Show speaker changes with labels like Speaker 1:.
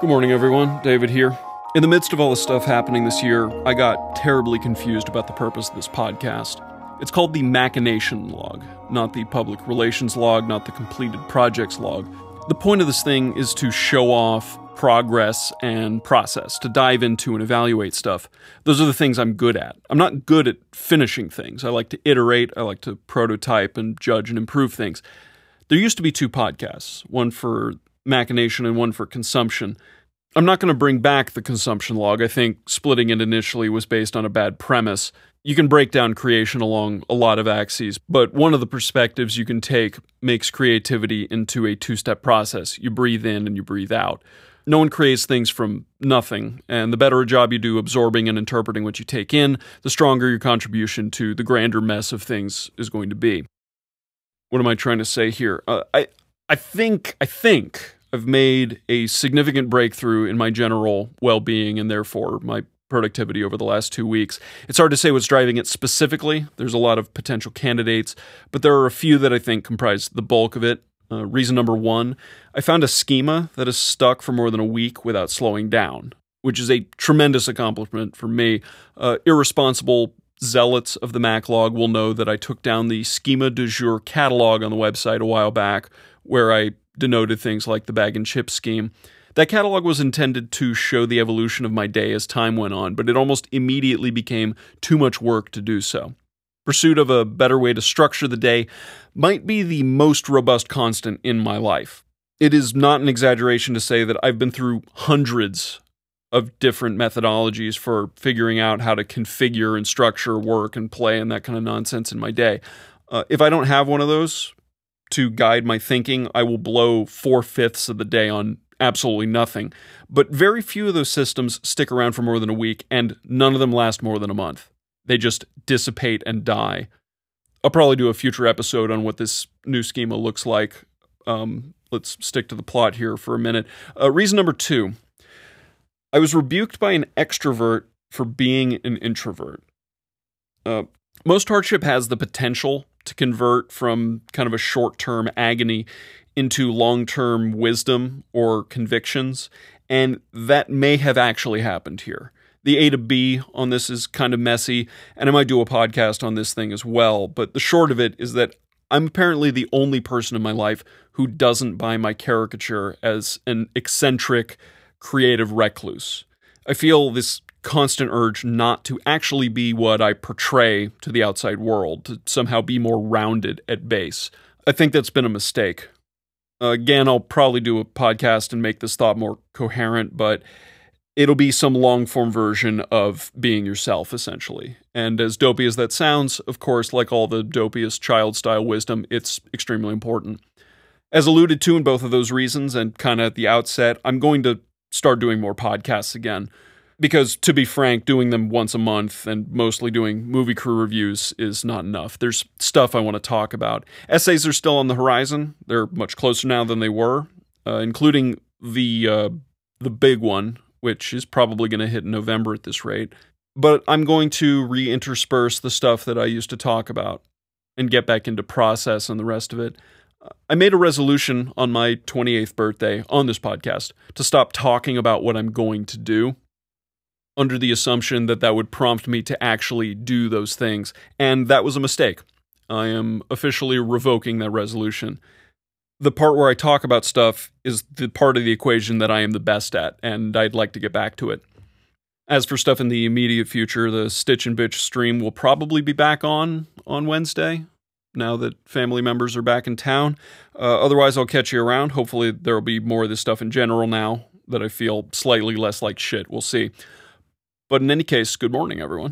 Speaker 1: Good morning, everyone. David here. In the midst of all the stuff happening this year, I got terribly confused about the purpose of this podcast. It's called the Machination Log, not the Public Relations Log, not the Completed Projects Log. The point of this thing is to show off progress and process, to dive into and evaluate stuff. Those are the things I'm good at. I'm not good at finishing things. I like to iterate, I like to prototype and judge and improve things. There used to be two podcasts, one for machination and one for consumption. I'm not going to bring back the consumption log. I think splitting it initially was based on a bad premise. You can break down creation along a lot of axes, but one of the perspectives you can take makes creativity into a two step process. You breathe in and you breathe out. No one creates things from nothing, and the better a job you do absorbing and interpreting what you take in, the stronger your contribution to the grander mess of things is going to be. What am I trying to say here? Uh, I, I think I think I've made a significant breakthrough in my general well-being and therefore my productivity over the last 2 weeks. It's hard to say what's driving it specifically. There's a lot of potential candidates, but there are a few that I think comprise the bulk of it. Uh, reason number 1, I found a schema that has stuck for more than a week without slowing down, which is a tremendous accomplishment for me. Uh, irresponsible zealots of the Maclog will know that I took down the schema du jour catalog on the website a while back, where I denoted things like the bag and chip scheme. That catalog was intended to show the evolution of my day as time went on, but it almost immediately became too much work to do so. Pursuit of a better way to structure the day might be the most robust constant in my life. It is not an exaggeration to say that I've been through hundreds of different methodologies for figuring out how to configure and structure work and play and that kind of nonsense in my day. Uh, if I don't have one of those to guide my thinking, I will blow four fifths of the day on absolutely nothing. But very few of those systems stick around for more than a week, and none of them last more than a month. They just dissipate and die. I'll probably do a future episode on what this new schema looks like. Um, let's stick to the plot here for a minute. Uh, reason number two I was rebuked by an extrovert for being an introvert. Uh, most hardship has the potential to convert from kind of a short term agony into long term wisdom or convictions, and that may have actually happened here. The A to B on this is kind of messy, and I might do a podcast on this thing as well, but the short of it is that I'm apparently the only person in my life who doesn't buy my caricature as an eccentric, creative recluse. I feel this constant urge not to actually be what I portray to the outside world, to somehow be more rounded at base. I think that's been a mistake. Again, I'll probably do a podcast and make this thought more coherent, but it'll be some long form version of being yourself, essentially. And as dopey as that sounds, of course, like all the dopiest child style wisdom, it's extremely important. As alluded to in both of those reasons, and kind of at the outset, I'm going to start doing more podcasts again. Because to be frank, doing them once a month and mostly doing movie crew reviews is not enough. There's stuff I want to talk about. Essays are still on the horizon. They're much closer now than they were, uh, including the uh, the big one, which is probably going to hit in November at this rate. But I'm going to reintersperse the stuff that I used to talk about and get back into process and the rest of it. I made a resolution on my 28th birthday on this podcast to stop talking about what I'm going to do under the assumption that that would prompt me to actually do those things. And that was a mistake. I am officially revoking that resolution. The part where I talk about stuff is the part of the equation that I am the best at, and I'd like to get back to it. As for stuff in the immediate future, the Stitch and Bitch stream will probably be back on on Wednesday now that family members are back in town. Uh, otherwise, I'll catch you around. Hopefully, there will be more of this stuff in general now that I feel slightly less like shit. We'll see. But in any case, good morning, everyone.